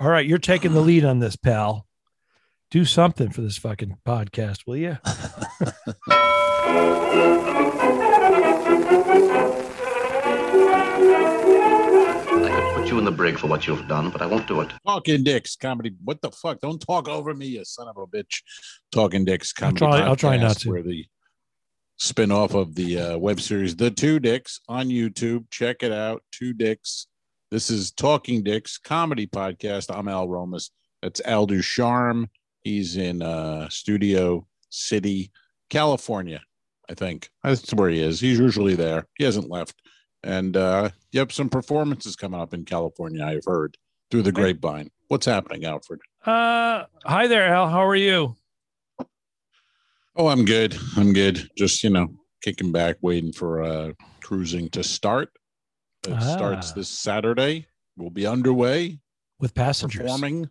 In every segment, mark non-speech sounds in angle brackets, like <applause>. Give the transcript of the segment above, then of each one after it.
All right, you're taking the lead on this, pal. Do something for this fucking podcast, will you? I could put you in the brig for what you've done, but I won't do it. Talking Dicks comedy. What the fuck? Don't talk over me, you son of a bitch. Talking Dicks I'll comedy. try- I'll try not to. Where the spin off of the uh, web series The Two Dicks on YouTube. Check it out. Two Dicks. This is Talking Dicks comedy podcast. I'm Al Romas. That's Al Ducharme. He's in uh, Studio City, California. I think that's where he is. He's usually there. He hasn't left. And uh, you have some performances coming up in California. I've heard through the grapevine. What's happening, Alfred? Uh, hi there, Al. How are you? Oh, I'm good. I'm good. Just you know, kicking back, waiting for uh, cruising to start. It Ah. starts this Saturday. We'll be underway, With passengers. performing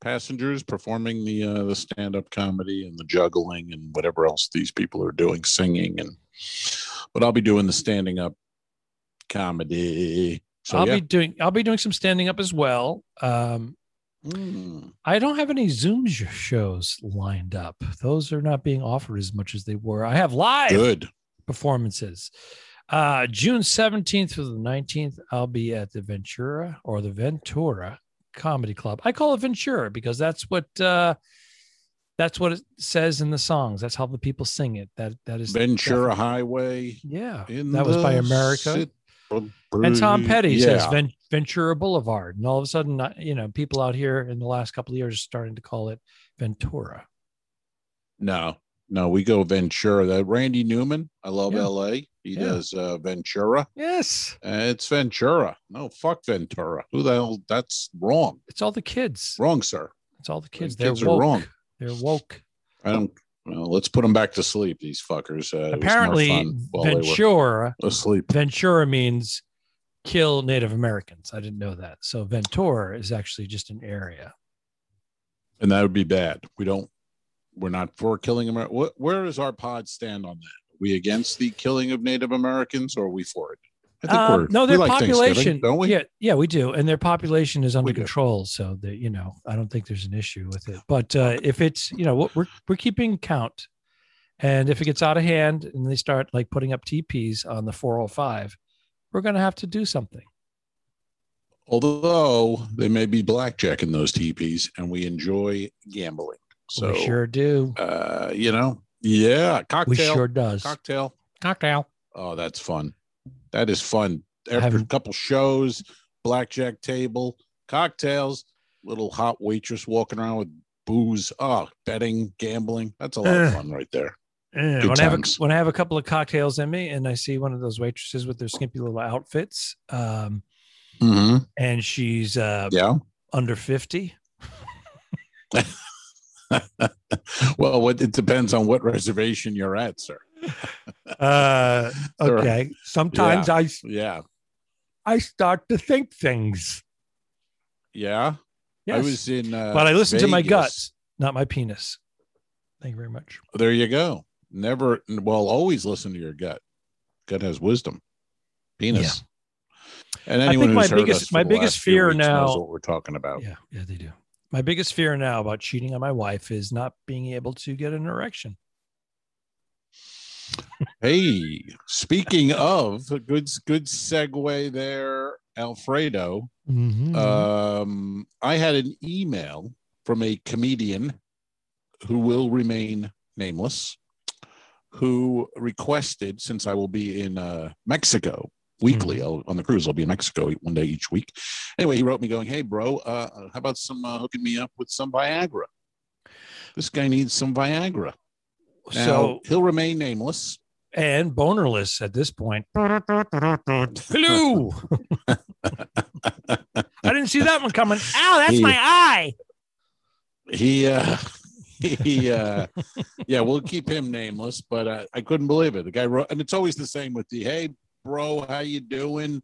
passengers, performing the uh, the stand up comedy and the juggling and whatever else these people are doing, singing and. But I'll be doing the standing up comedy. So I'll yeah. be doing. I'll be doing some standing up as well. Um, Mm. I don't have any Zoom shows lined up. Those are not being offered as much as they were. I have live good. performances. Uh, June 17th through the 19th, I'll be at the Ventura or the Ventura Comedy Club. I call it Ventura because that's what uh, that's what it says in the songs. That's how the people sing it. That that is Ventura Highway. Yeah, that was by America. Cit- and Tom Petty yeah. says Ven- Ventura Boulevard, and all of a sudden, uh, you know, people out here in the last couple of years are starting to call it Ventura. No, no, we go Ventura. That Randy Newman. I love Yeah. L.A. He Yeah. does uh, Ventura. Yes, Uh, it's Ventura. No, fuck Ventura. Who the hell? That's wrong. it's all the kids. Wrong, sir. It's all the kids. The They're kids are wrong. They're woke. I don't. Well, let's put them back to sleep. These fuckers. Uh, it was more Apparently, fun while they Ventura asleep. Ventura means kill Native Americans. I didn't know that. So Ventura is actually just an area. and that would be bad. We don't. We're not for killing America. What, where does our pod stand on that? Are we against the killing of Native Americans, or are we for it? I Um, no, their like population. don't we? Yeah, yeah, we do, and their population is under control. So that you know, I don't think there's an issue with it. But uh, if it's you know, we're we're keeping count, and if it gets out of hand and they start like putting up TPs on the 405, we're going to have to do something. Although they may be blackjacking those TPs, and we enjoy gambling. So we sure do. uh, you know, yeah, cocktail. We cocktail, sure does. cocktail. Cocktail. Oh, that's fun. That is fun. After a couple shows, blackjack table, cocktails, little hot waitress walking around with booze. Oh, betting, gambling. That's a lot of Eh. fun right there. Good when I have a, when I have a couple of cocktails in me, and I see one of those waitresses with their skimpy little outfits, um, Mm-hmm. and she's uh, Yeah. under 50. <laughs> <laughs> well, what, it depends on what reservation you're at, sir. <laughs> Uh, okay. Sometimes I Yeah. I start to think things. Yeah. Yes. I was in, uh, but I listen to my Vegas. guts, not my penis. Thank you very much. There you go. Never, well, always listen to your gut. Gut has wisdom. Penis. And I anyone think my biggest- my biggest fear weeks knows now- what we're talking about. Yeah, yeah, they do. My biggest fear now about cheating on my wife is not being able to get an erection. Hey, speaking of good good segue there, Alfredo. Mhm. Um, I had an email from a comedian who will remain nameless, who requested since I will be in uh, Mexico weekly I'll, on the cruise, I'll be in Mexico one day each week. Anyway, he wrote me going, "Hey, bro, uh, how about some uh, hooking me up with some Viagra? This guy needs some Viagra." Now, so he'll remain nameless. and bonerless at this point. Hello. <laughs> I didn't see that one coming. Ow, that's He- my eye. he uh <laughs> he uh yeah we'll keep him nameless but uh, i couldn't believe it the guy wrote and it's always the same with the hey bro how you doing?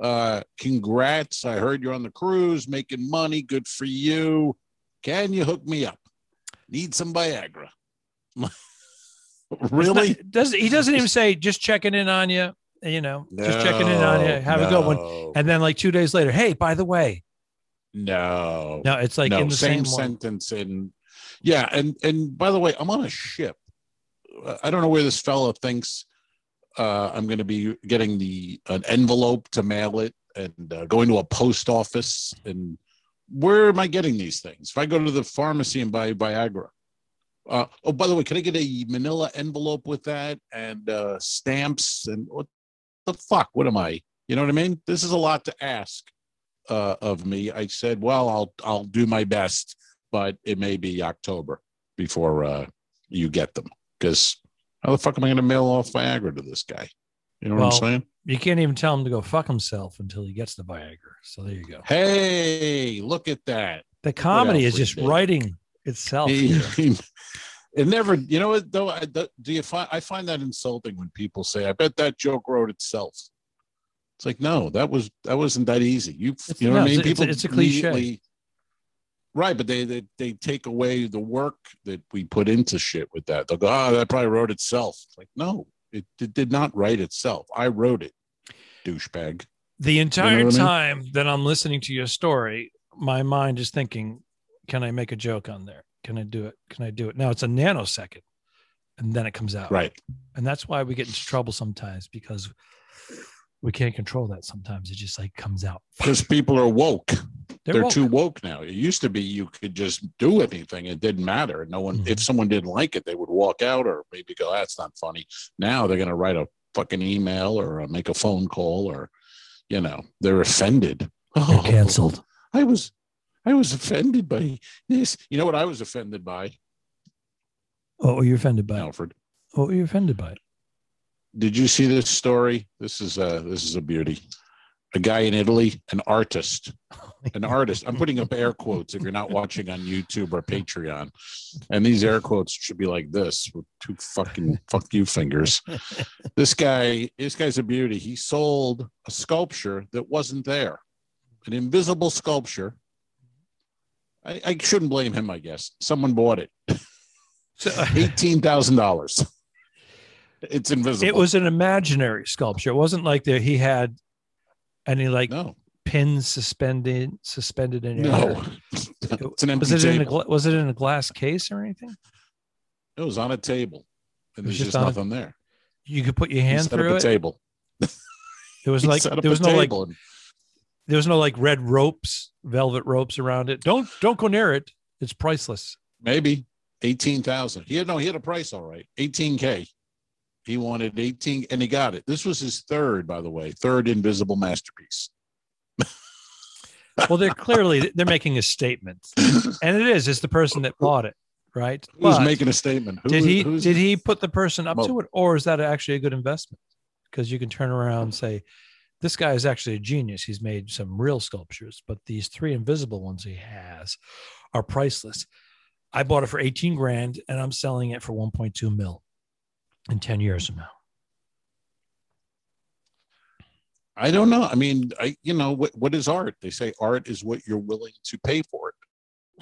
Uh congrats. I heard you're on the cruise making money. Good for you. Can you hook me up? Need some viagra. <laughs> Really? Not- does he doesn't even say just checking in on you, you know, just checking in on you. Have a good one. And then like two days later, hey, by the way, No, No, it's like no, in the same, same, sentence. And yeah, and and by the way, I'm on a ship. I don't know where this fellow thinks uh, I'm going to be getting the an envelope to mail it and uh, going to a post office. And where am I getting these things? If I go to the pharmacy and buy Viagra. Uh, oh, by the way, can I get a Manila envelope with that and uh, stamps and what the fuck? What am I? You know what I mean? This is a lot to ask uh, of me. I said, well, I'll I'll do my best, but it may be October before uh, you get them because how the fuck am I going to mail off Viagra to this guy? You know what I'm saying? You can't even tell him to go fuck himself until he gets the Viagra. So there you go. Hey, look at that. The comedy is just writing itself. He- <laughs> it never, you know what though? I, do you find I find that insulting when people say, "I bet that joke wrote itself." It's like, no, that was that wasn't that easy. You, It's- you know no, what I mean? it's People it's a cliche. Right? But they, they they take away the work that we put into shit with that. They'll go, "Oh, that probably wrote itself." It's like, no, it, it did not write itself. I wrote it, douchebag. the entire what I mean? time that I'm listening to your story, my mind is thinking, can I make a joke on there? Can I do it? Can I do it? Now it's a nanosecond and then it comes out. Right. And that's why we get into trouble sometimes because we can't control that sometimes. It just like comes out. Because people are woke. They're they're, woke. too woke now. It used to be you could just do anything; it didn't matter. No one, Mhm. if someone didn't like it, they would walk out or maybe go, "That's not funny." Now they're going to write a fucking email or uh, make a phone call or, you know, they're offended. oh, They're Oh, canceled. I was, I was offended by this. You know what I was offended by, What were you offended by? Alfred? What were you offended by? Did you see this story? This is a this is a beauty. A guy in Italy, an artist, an artist. I'm putting up air quotes if you're not watching on YouTube or Patreon. And these air quotes should be like this with two fucking fuck you fingers. This guy, this guy's a beauty. He sold a sculpture that wasn't there, an invisible sculpture. I, I shouldn't blame him, I guess. Someone bought it. So, uh, Eighteen thousand dollars. It's invisible. it was an imaginary sculpture. It wasn't like there he had any like no, pins suspended suspended in air. no. <laughs> it's an empty Was it in a table. was it in a glass case or anything? It was on a table, and there's just just on a- nothing there. You could put your He hand set up through a it. table. There was <laughs> like there was no like and- there was no like red ropes, velvet ropes around it. Don't don't go near it. It's priceless. maybe eighteen thousand. He had no, he had a price all right, eighteen k. He wanted eighteen, and he got it. This was his third, by the way, third invisible masterpiece. Well, they're clearly they're making a statement, <laughs> and it is. It's the person that bought it, right? Who's But making a statement? Who, did he did he put the person up to it, or is that actually a good investment? Because you can turn around and say, "This guy is actually a genius. He's made some real sculptures, but these three invisible ones he has are priceless." I bought it for eighteen grand, and I'm selling it for one point two mil in ten years from now. I don't know. I mean, I you know what what is art? They say art is what you're willing to pay for it.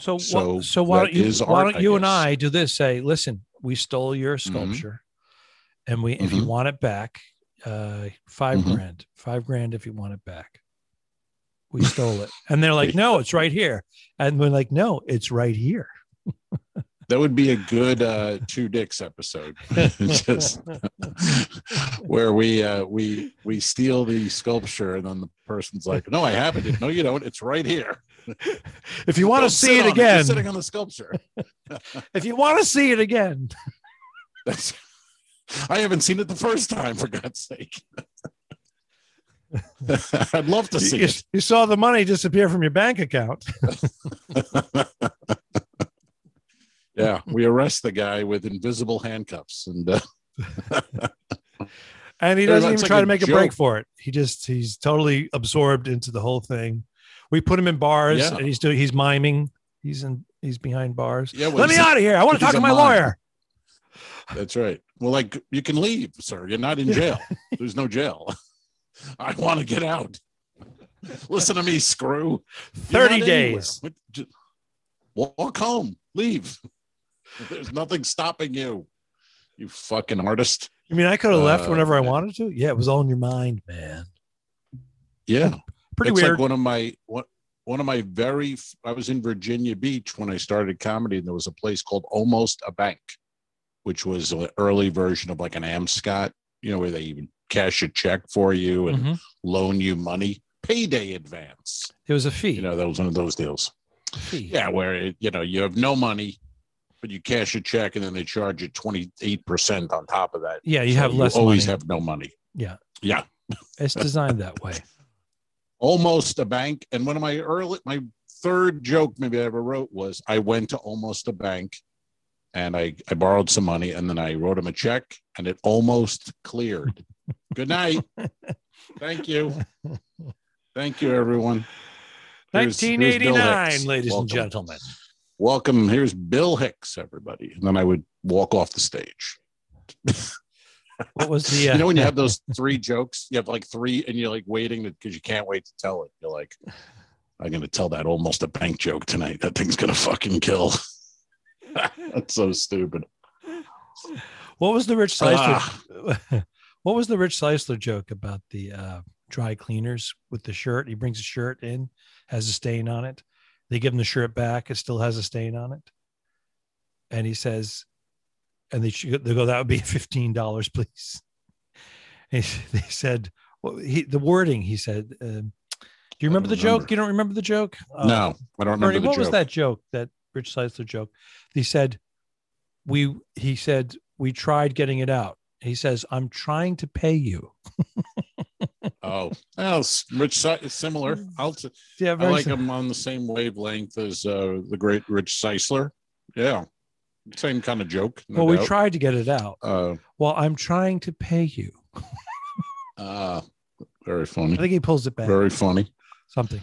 So, So so why don't you why art, don't I and. I do this? Say, listen, we stole your Mm-hmm. sculpture, and we if you Mhm. want it back, uh, 5 Mhm. grand, five grand if you want it back. We stole it, and they're like, <laughs> no, it's right here, and we're like, no, it's right here. <laughs> That would be a good uh two dicks episode. <laughs> Just <laughs> where we uh we we steal the sculpture and then the person's like, No, I haven't." it. No, you don't. It's right here. <laughs> if you want to see it again, You're sitting on the sculpture. if you want to see it again, That's, I haven't seen it the first time, for God's sake. I'd love to see you, it. you saw the money disappear from your bank account. Yeah, <laughs> we arrest the guy with invisible handcuffs, and uh, <laughs> and he doesn't even like try to make a break for it. He just he's totally absorbed into the whole thing. We put him in bars, Yeah. and he's doing he's miming. He's in he's behind bars. yeah, well, Let me out of here! I want to talk to my mime. lawyer. <laughs> That's right. Well, like you can leave, sir. You're not in jail. There's no jail. I want to get out. Listen to me, screw. You're Thirty not anywhere. days. Walk home. Leave. <laughs> There's nothing stopping you. You fucking artist. You mean, I could have left Uh, whenever I wanted to. Yeah, it was all in your mind, man. Yeah. Pretty it's weird. like one of my one, one of my very I was in Virginia Beach when I started comedy, and there was a place called Almost a Bank, which was an early version of like an Amscot, you know, where they even cash a check for you and Mhm. loan you money, payday advance. It was a fee. You know, that was one of those deals. Yeah, where it, you know you have no money, but you cash a check and then they charge you twenty eight percent on top of that. Yeah, you So have less always money. have no money. Yeah. Yeah. <laughs> It's designed that way. Almost a bank. And one of my early my third joke maybe I ever wrote was I went to almost a bank and I, I borrowed some money and then I wrote him a check and it almost cleared. <laughs> Good night. Thank you. <laughs> Thank you, everyone. Here's- here's Bill 1989, Hicks. ladies and gentlemen. Welcome. Here's Bill Hicks, everybody. And then I would walk off the stage. What was the? Uh, <laughs> You know, when you have those <laughs> three jokes, you have like three and you're like waiting because you can't wait to tell it. You're like, I'm going to tell that almost a bank joke tonight. That thing's going to fucking kill. <laughs> That's so stupid. what was the Rich Ceisler? Ah, what was the Rich Ceisler joke about the uh, dry cleaners with the shirt? He brings a shirt in, has a stain on it. They give him the shirt back. It still has a stain on it. And he says, and they, they go, that would be <laughs> $15, please. And they said, well, he, the wording, he said, um, do you remember the don't joke? You don't remember the joke? Oh. no, I don't remember Bernie, what joke. was that joke? That Rich Ceisler joke? He said, "We." He said, "We tried getting it out." He says, "I'm trying to pay you." <laughs> Oh, well, Rich, Si- similar. I'll t- Yeah, I like him on the same wavelength as uh, the great Rich Ceisler. Yeah, same kind of joke. no well, we doubt. tried to get it out. Uh, Well, I'm trying to pay you. uh, <laughs> very funny. I think he pulls it back. Very funny. Something.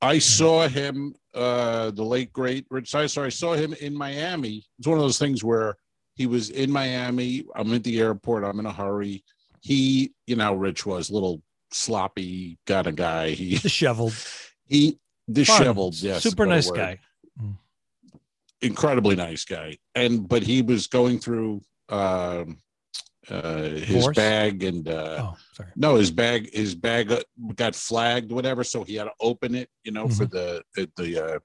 I saw him, uh, the late great Rich Ceisler. I saw him in Miami. It's one of those things where he was in Miami. I'm at the airport. I'm in a hurry. He, you know, Rich was a little sloppy kind of guy. He <laughs> Disheveled. he disheveled. Fun. Yes, Super nice word. guy. Incredibly nice guy. And but he was going through um, uh, his Divorce? bag and uh, Oh, sorry. No, his bag his bag got- got flagged, whatever. So he had to open it, you know, for the the, the uh,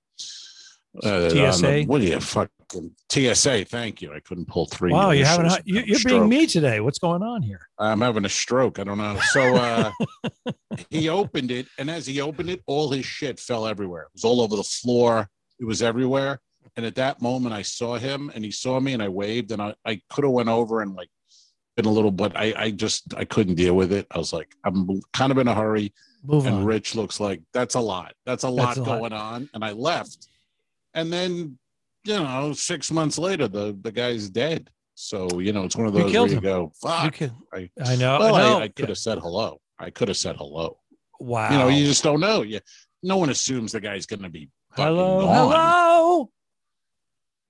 uh, on the- TSA? what do you fucking TSA? Thank you. I couldn't pull three. Wow, you initials haven't. You, a you're being me today. What's going on here? I'm having a stroke. I don't know. So uh, <laughs> he opened it, and as he opened it, all his shit fell everywhere. It was all over the floor. It was everywhere. And at that moment, I saw him, and he saw me, and I waved, and I, I could have went over and like been a little, but I, I just I couldn't deal with it. I was like, I'm kind of in a hurry, Move and on. Rich looks like that's a lot. That's a lot That's a lot. going on, and I left. And then, you know, six months later, the the guy's dead. So you know, it's one of those where you him. go, fuck. I- I know. Well, I know. I, I could have said hello. I could have said hello. wow. You know, you just don't know. You, no one assumes the guy's going to be hello. gone Hello.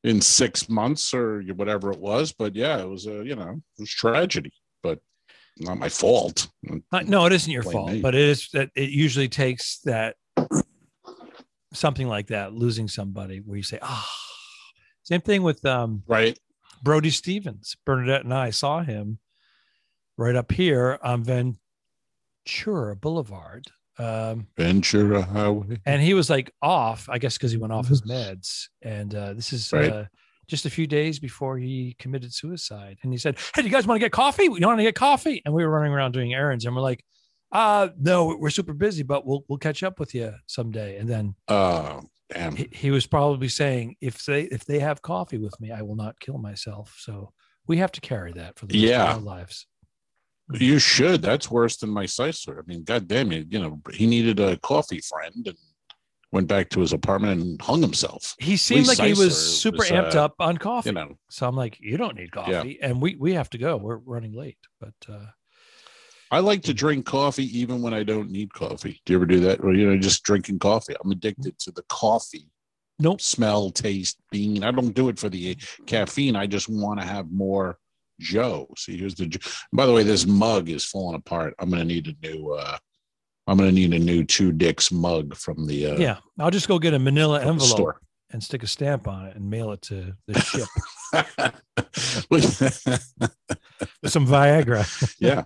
in six months or whatever it was. But yeah, it was a you know it was tragedy, but not my fault. Uh, no, it isn't your Blame fault, me. but it is that it usually takes that something like that, losing somebody where you say, ah, same thing with um, Right? Brody Stevens. Bernadette and I saw him right up here on Ventura Boulevard. Um, Ventura Highway. and he was like off, I guess, because he went off his meds. And uh, this is Right. uh, just a few days before he committed suicide. And he said, Hey, do you guys want to get coffee? You want to get coffee? And we were running around doing errands and we're like, uh, no, we're super busy, but we'll we'll catch up with you someday. And then Oh, damn. he, he was probably saying, if they if they have coffee with me, I will not kill myself. So we have to carry that for the rest Yeah. of our lives. You should. That's worse than my Ceisler. I mean, goddamn it. You know, he needed a coffee friend and went back to his apartment and hung himself. He seemed like he was super was, amped uh, up on coffee. You know, So I'm like, you don't need coffee, and we we have to go. We're running late, but uh, I like to drink coffee even when I don't need coffee. Do you ever do that? Or, you know, just drinking coffee. I'm addicted to the coffee nope. smell, taste, bean. I don't do it for the caffeine. I just want to have more Joe. See, here's the. By the way, this mug is falling apart. I'm gonna need a new. uh I'm gonna need a new two dicks mug from the. Uh, Yeah, I'll just go get a Manila envelope and stick a stamp on it and mail it to the ship. <laughs> <laughs> <laughs> some Viagra. yeah.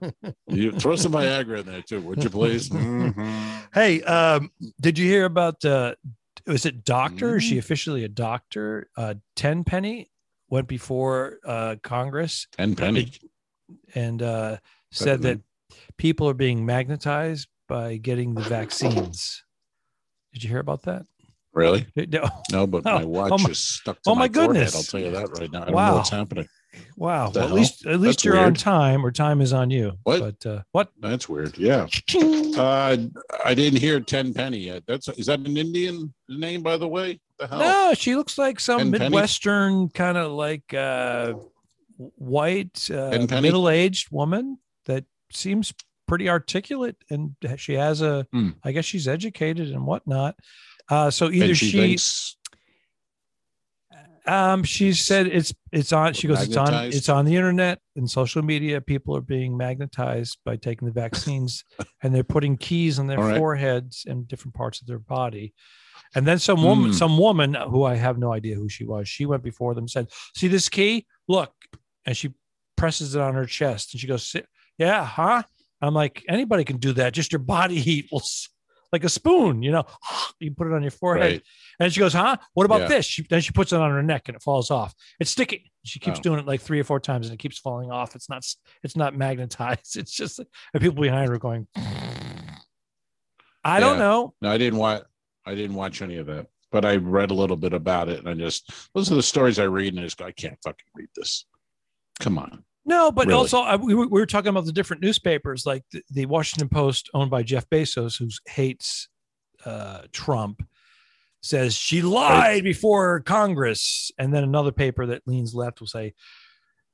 You throw some Viagra in there too, would you please? <laughs> Mhm. Hey, um, did you hear about uh was it doctor? Is she Mhm. officially a doctor? Uh Tenpenny went before uh Congress And Penny. and uh said that people are being magnetized by getting the vaccines. Did you hear about that? Really? No. No, but <laughs> Oh, my watch oh my- is stuck to oh my, my forehead. goodness. I'll tell you that right now. I don't Wow. know what's happening. Wow. Well, at least at least That's you're on time or time is on you. What? But uh what? That's weird. Yeah. <laughs> Uh, I didn't hear Tenpenny yet. That's is that an Indian name, by the way? The hell? No, she looks like some? Midwestern kind of like uh white uh, middle-aged woman that seems pretty articulate and she has a I Hmm. guess she's educated and whatnot. Uh so either and she, she, thinks um she said it's it's on she goes it's on it's on the internet and social media. People are being magnetized by taking the vaccines <laughs> and they're putting keys on their right. foreheads and different parts of their body. And then some woman Hmm. some woman who i have no idea who she was she went before them and said see this key? Look. And she presses it on her chest and she goes yeah huh? I'm like anybody can do that. Just your body <laughs> heat will like a spoon you know <gasps> you put it on your forehead right. and she goes, huh? What about Yeah. this? She, then she puts it on her neck and it falls off. It's sticky. She keeps Oh. doing it like three or four times and it keeps falling off. It's not, it's not magnetized. <laughs> It's just, and people behind her going, I don't know. No, I didn't watch. I didn't watch any of that, but I read a little bit about it, and I just those are the stories I read, and I just go, I can't fucking read this. Come on. No, but Really? also I, we, were, we were talking about the different newspapers, like the, the Washington Post, owned by Jeff Bezos, who hates uh, Trump, says she lied before Congress, and then another paper that leans left will say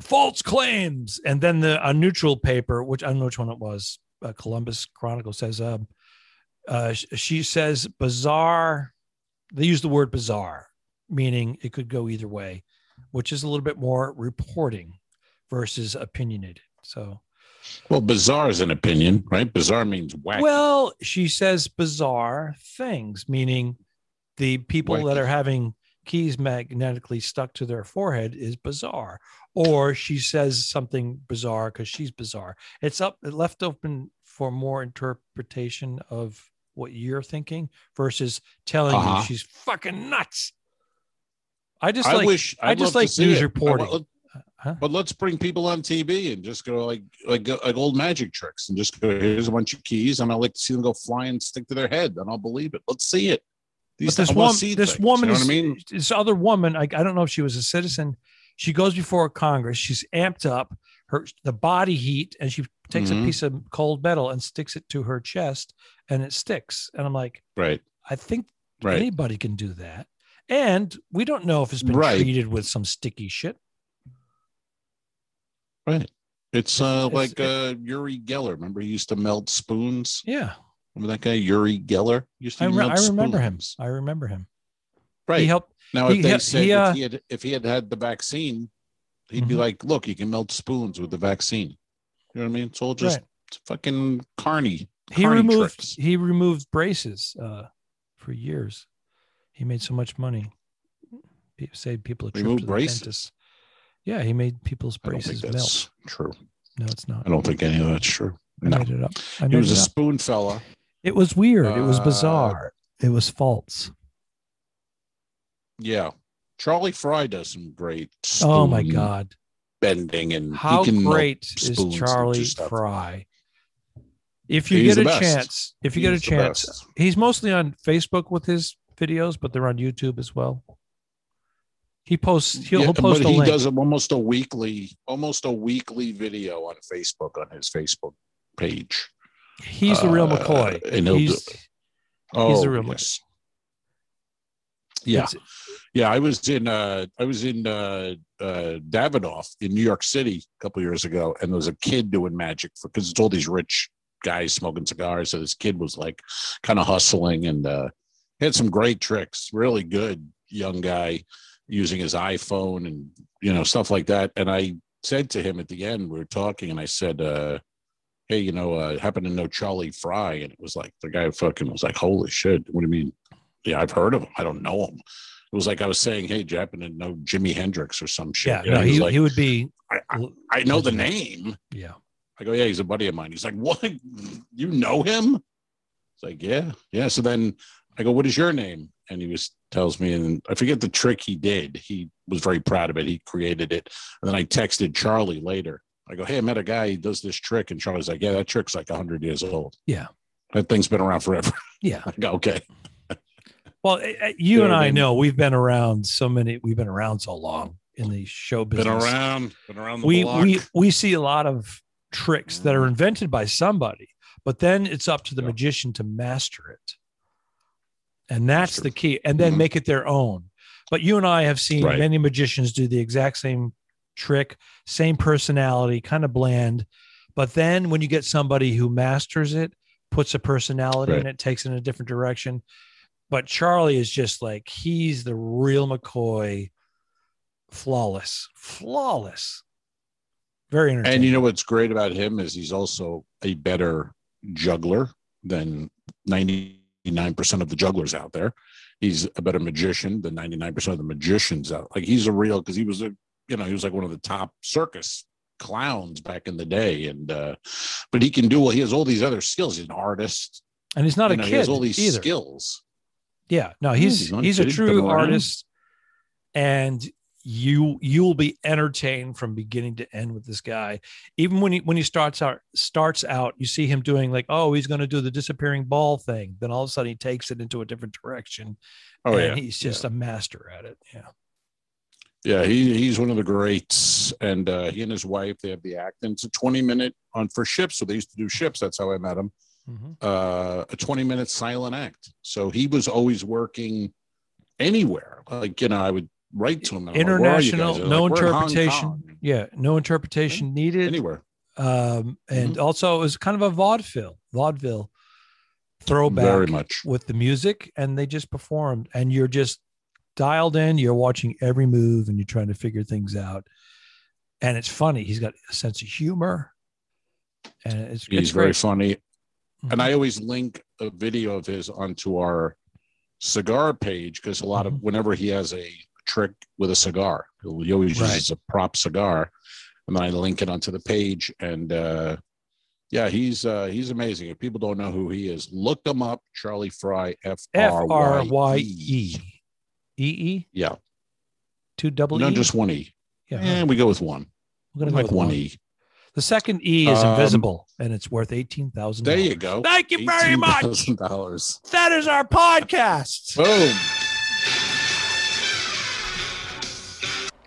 false claims, and then the a neutral paper, which I don't know which one it was, uh, Columbus Chronicle says, um, uh, she says bizarre. They use the word bizarre, meaning it could go either way, which is a little bit more reporting versus opinionated. So, Well, bizarre is an opinion, right? Bizarre means wacky. well, she says bizarre things, meaning the people that are having keys magnetically stuck to their forehead is bizarre, or she says something bizarre because she's bizarre. It's up left open for more interpretation of what you're thinking versus telling Uh-huh. you she's fucking nuts. I just I like wish. I just like news it. Reporting. Huh? But let's bring people on TV and just go like like like old magic tricks and just go. Here's a bunch of keys, and I like to see them go fly and stick to their head, and I'll believe it. Let's see it. But this woman, see this things, woman you know is I mean? this other woman. I, I don't know if she was a citizen. She goes before Congress. She's amped up her the body heat, and she takes a Mhm. piece of cold metal and sticks it to her chest, and it sticks. And I'm like, Right, I think right. anybody can do that. And we don't know if it's been Right. treated with some sticky shit. Right. It's uh It's- like uh Uri Geller. Remember he used to melt spoons? Yeah, Remember that guy Uri Geller? Used to I, re- melt I remember him. I remember him. Right. He helped. now he- if they he- said he, uh, if he had if he had had the vaccine, he'd be Mhm. like, look, you can melt spoons with the vaccine. You know what I mean? It's all just Right. fucking carny. He carny removed. tricks. He removed braces uh, for years. He made so much money. He saved people a trip Remove to the braces? dentist. Yeah, he made people's I braces melt. that's true. No, it's not. I don't think any of that's true. I No. made it up. I He was a up. spoon fella. It was weird. it was Uh, bizarre. It was false. Yeah. Charlie Frye does some great Oh my god! bending and How great is Charlie. Frye? If you He's get a chance, if you get a chance, he's mostly on Facebook with his videos, but they're on YouTube as well. He posts. He'll, Yeah, he'll post but he link. does almost a weekly, almost a weekly video on Facebook on his Facebook page. He's the real uh, McCoy. and he'll He's, do- Oh, He's the real yes. Yeah, it's- yeah. I was in, uh, I was in uh, uh, Davidoff in New York City a couple years ago, and there was a kid doing magic for because it's all these rich guys smoking cigars. So this kid was like kind of hustling and uh, had some great tricks. Really good young guy using his iPhone and you know stuff like that. And I said to him at the end, we were talking, and I said, uh, "Hey, you know, uh, happen to know Charlie Frye?" And it was like the guy fucking was like, "Holy shit! What do you mean?" Yeah, I've heard of him. I don't know him. it was like I was saying, "Hey, do you happen to know Jimi Hendrix or some shit?" Yeah, You know, no, he he, like, he would be. I, I, I know the name. Yeah, I go, yeah, he's a buddy of mine. He's like, what? You know him? It's like, yeah, yeah. So then I go, what is your name? And he was tells me, and I forget the trick he did. He was very proud of it. He created it. And then I texted Charlie later. I go, hey, I met a guy. He does this trick, and Charlie's like, yeah, that trick's like hundred years old. Yeah. that thing's been around forever. yeah. <laughs> I go, okay. Well, you and I mean? know we've been around so many. We've been around so long in the show business. Been around, been around the we block. we we see a lot of tricks that are mm. invented by somebody, but then it's up to the Yeah. magician to master it, and that's the key. And then Mhm. make it their own. But you and I have seen Right. many magicians do the exact same trick, same personality, kind of bland. But then when you get somebody who masters it, puts a personality in it, takes it in a different direction. But Charlie is just like he's the real McCoy, flawless, flawless. Very entertaining. And you know what's great about him is he's also a better juggler than 99% of the jugglers out there. He's a better magician than 99% of the magicians out. Like he's a real because he was a you know, he was like one of the top circus clowns back in the day. And uh but he can do well, he has all these other skills. He's an artist. and he's not you a know, kid he has all these either. skills. Yeah, no, he's he's a he's a kid. He's been true artist, and you you will be entertained from beginning to end with this guy. Even when he when he starts out starts out, you see him doing like, oh, he's going to do the disappearing ball thing. Then all of a sudden, he takes it into a different direction. Oh and yeah. he's just a master at it. Yeah, Yeah, he he's one of the greats, and uh, he and his wife they have the act, and it's a twenty minute on for ships. So they used to do ships. That's how I met him. Mhm. Uh, a twenty minute silent act. So he was always working anywhere. Like you know, I would write to him. and I'm like, "Where are you international, guys?" No like, "We're in interpretation. Yeah, no interpretation needed. Anywhere. Um, and Mm-hmm. also it was kind of a vaudeville, vaudeville throwback. Very much. with the music and they just performed and you're just dialed in you're watching every move and you're trying to figure things out and it's funny he's got a sense of humor and it's, He's it's very funny. Mhm. And I always link a video of his onto our cigar page because a lot Mm-hmm. of whenever he has a trick with a cigar, he'll- always Right. uses a prop cigar, and then I link it onto the page. And uh, yeah, he's uh, he's amazing. If people don't know who he is, look him up. Charlie Frye, F F R Y E. E E Yeah, two double no, E just one E. yeah Yeah, we go with one. we're gonna go like with one E. the second E is Um, invisible and it's worth eighteen thousand There you go. thank you very much dollars. that is our podcast Boom.